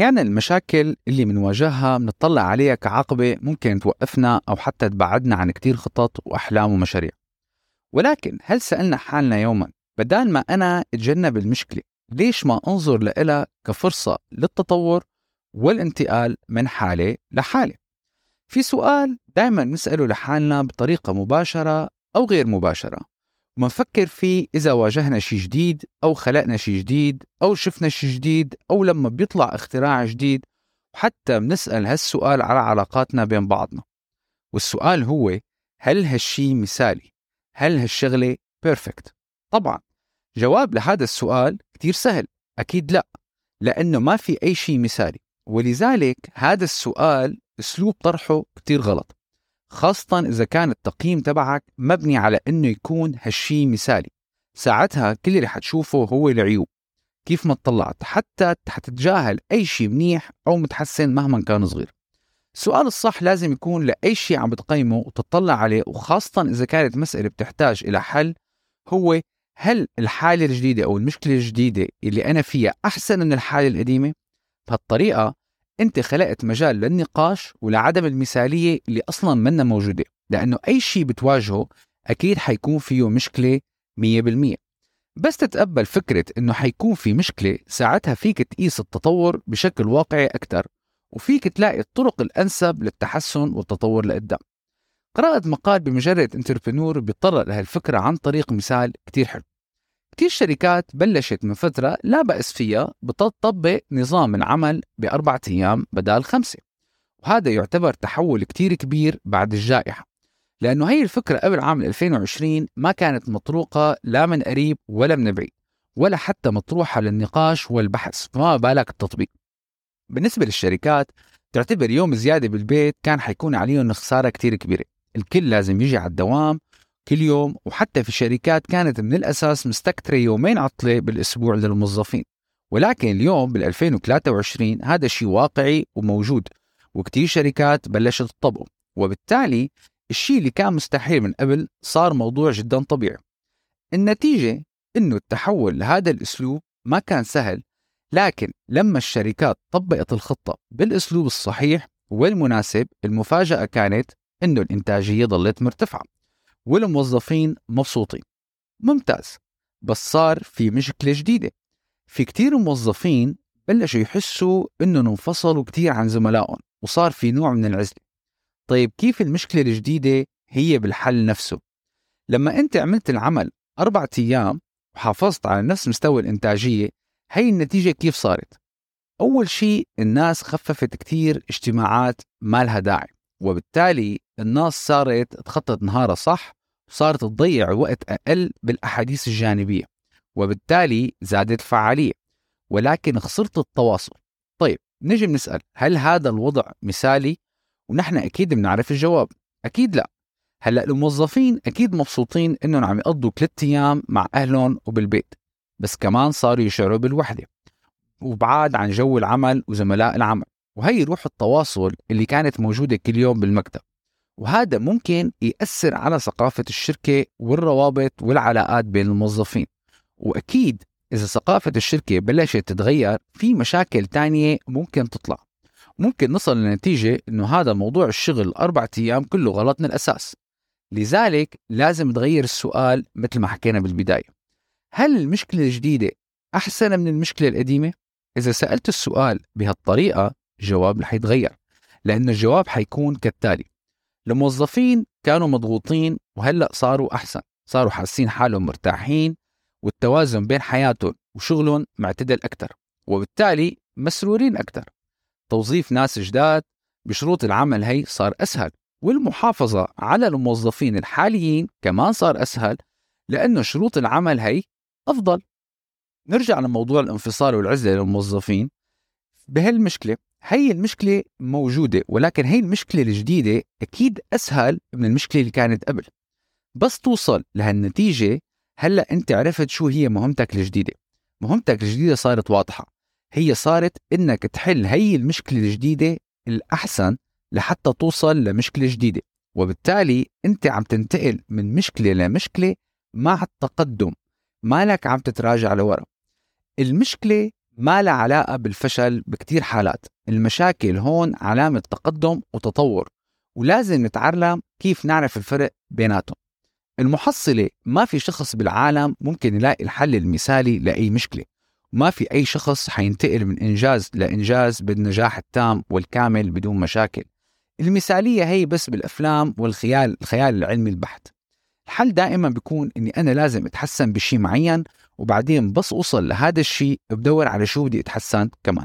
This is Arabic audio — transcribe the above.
أحيانا المشاكل اللي بنواجهها بنطلع عليها كعقبة ممكن توقفنا أو حتى تبعدنا عن كتير خطط وأحلام ومشاريع. ولكن هل سألنا حالنا يوما بدال ما أنا أتجنب المشكلة ليش ما أنظر لها كفرصة للتطور والانتقال من حالة لحالة؟ في سؤال دائما نسأله لحالنا بطريقة مباشرة أو غير مباشرة. ومنفكر فيه إذا واجهنا شيء جديد أو خلقنا شيء جديد أو شفنا شيء جديد أو لما بيطلع اختراع جديد. وحتى بنسأل هالسؤال على علاقاتنا بين بعضنا. والسؤال هو هل هالشي مثالي؟ هل هالشغلة بيرفكت؟ طبعا جواب لهذا السؤال كتير سهل. أكيد لا لأنه ما في أي شيء مثالي. ولذلك هذا السؤال أسلوب طرحه كتير غلط. خاصة إذا كان التقييم تبعك مبني على إنه يكون هالشي مثالي. ساعتها كل اللي حتشوفه هو العيوب. كيف ما طلعت حتى حتتجاهل أي شيء منيح أو متحسن مهما كان صغير. السؤال الصح لازم يكون لأي شيء عم بتقيمه وتطلع عليه وخاصة إذا كانت مسألة بتحتاج إلى حل هو هل الحالة الجديدة أو المشكلة الجديدة اللي أنا فيها أحسن من الحالة القديمة؟ بهالطريقة أنت خلقت مجال للنقاش ولعدم المثالية اللي أصلا منا موجودة. لأنه أي شيء بتواجهه أكيد حيكون فيه مشكلة 100% بس تتقبل فكرة إنه حيكون في مشكلة ساعتها فيك تقيس التطور بشكل واقعي أكثر وفيك تلاقي الطرق الأنسب للتحسن والتطور لقدام قرأت مقال بمجلة انتربرنور بيتطرق لهالفكرة عن طريق مثال كتير حلو. كتير شركات بلشت من فترة لا بأس فيها بتطبق نظام العمل بأربعة أيام بدال خمسة. وهذا يعتبر تحول كتير كبير بعد الجائحة لأنه هي الفكرة قبل عام 2020 ما كانت مطروقة لا من قريب ولا من بعيد ولا حتى مطروحة للنقاش والبحث فما بالك التطبيق بالنسبة للشركات تعتبر يوم زيادة بالبيت كان حيكون عليهم خسارة كتير كبيرة الكل لازم يجي على الدوام كل يوم وحتى في شركات كانت من الأساس مستكترة يومين عطلة بالأسبوع للموظفين. ولكن اليوم بال 2023 هذا شيء واقعي وموجود وكتير شركات بلشت تطبقه. وبالتالي الشيء اللي كان مستحيل من قبل صار موضوع جدا طبيعي. النتيجة إنه التحول لهذا الأسلوب ما كان سهل لكن لما الشركات طبقت الخطة بالأسلوب الصحيح والمناسب المفاجأة كانت إنه الإنتاجية ظلت مرتفعة. والموظفين مبسوطين. ممتاز. بس صار في مشكلة جديدة. في كتير موظفين بلشوا يحسوا إنهم انفصلوا كتير عن زملائهم وصار في نوع من العزلة. طيب كيف المشكلة الجديدة هي بالحل نفسه؟ لما أنت عملت العمل أربعة أيام وحافظت على نفس مستوى الإنتاجية هي النتيجة كيف صارت؟ أول شيء الناس خففت كتير اجتماعات ما لها داعي وبالتالي الناس صارت تخطط نهارها صح وصارت تضيع وقت أقل بالأحاديث الجانبية وبالتالي زادت الفعالية ولكن خسرت التواصل. طيب نجي بنسأل هل هذا الوضع مثالي؟ ونحن أكيد بنعرف الجواب. أكيد لا. هلأ الموظفين أكيد مبسوطين إنهم عم يقضوا ثلاث أيام مع أهلهم وبالبيت بس كمان صاروا يشعروا بالوحدة وبعاد عن جو العمل وزملاء العمل وهي روح التواصل اللي كانت موجودة كل يوم بالمكتب. وهذا ممكن يأثر على ثقافة الشركة والروابط والعلاقات بين الموظفين. وأكيد إذا ثقافة الشركة بلشت تتغير في مشاكل تانية ممكن تطلع. ممكن نصل لنتيجة إنه هذا موضوع الشغل الأربع أيام كله غلط من الأساس. لذلك لازم تغير السؤال مثل ما حكينا بالبداية. هل المشكلة الجديدة أحسن من المشكلة القديمة؟ إذا سألت السؤال بهالطريقة الجواب رح يتغير لأن الجواب حيكون كالتالي. الموظفين كانوا مضغوطين وهلأ صاروا أحسن صاروا حاسين حالهم مرتاحين والتوازن بين حياتهم وشغلهم معتدل أكثر وبالتالي مسرورين أكثر توظيف ناس جداد بشروط العمل هي صار أسهل والمحافظة على الموظفين الحاليين كمان صار أسهل لأنه شروط العمل هي أفضل. نرجع لموضوع الانفصال والعزلة للموظفين. بهالمشكلة هي المشكلة موجودة ولكن هي المشكلة الجديدة أكيد أسهل من المشكلة اللي كانت قبل. بس توصل لهالنتيجة هلأ أنت عرفت شو هي مهمتك الجديدة. مهمتك الجديدة صارت واضحة. هي صارت إنك تحل هي المشكلة الجديدة الأحسن لحتى توصل لمشكلة جديدة. وبالتالي أنت عم تنتقل من مشكلة لمشكلة مع التقدم. مالك عم تتراجع لورا. المشكلة ما لها علاقة بالفشل بكتير حالات. المشاكل هون علامة تقدم وتطور ولازم نتعلم كيف نعرف الفرق بيناتهم. المحصلة ما في شخص بالعالم ممكن يلاقي الحل المثالي لأي مشكلة وما في أي شخص حينتقل من إنجاز لإنجاز بالنجاح التام والكامل بدون مشاكل. المثالية هي بس بالأفلام والخيال الخيال العلمي البحت. الحل دائما بيكون إني أنا لازم أتحسن بشيء معين وبعدين بس أوصل لهذا الشيء بدور على شو بدي أتحسن كمان.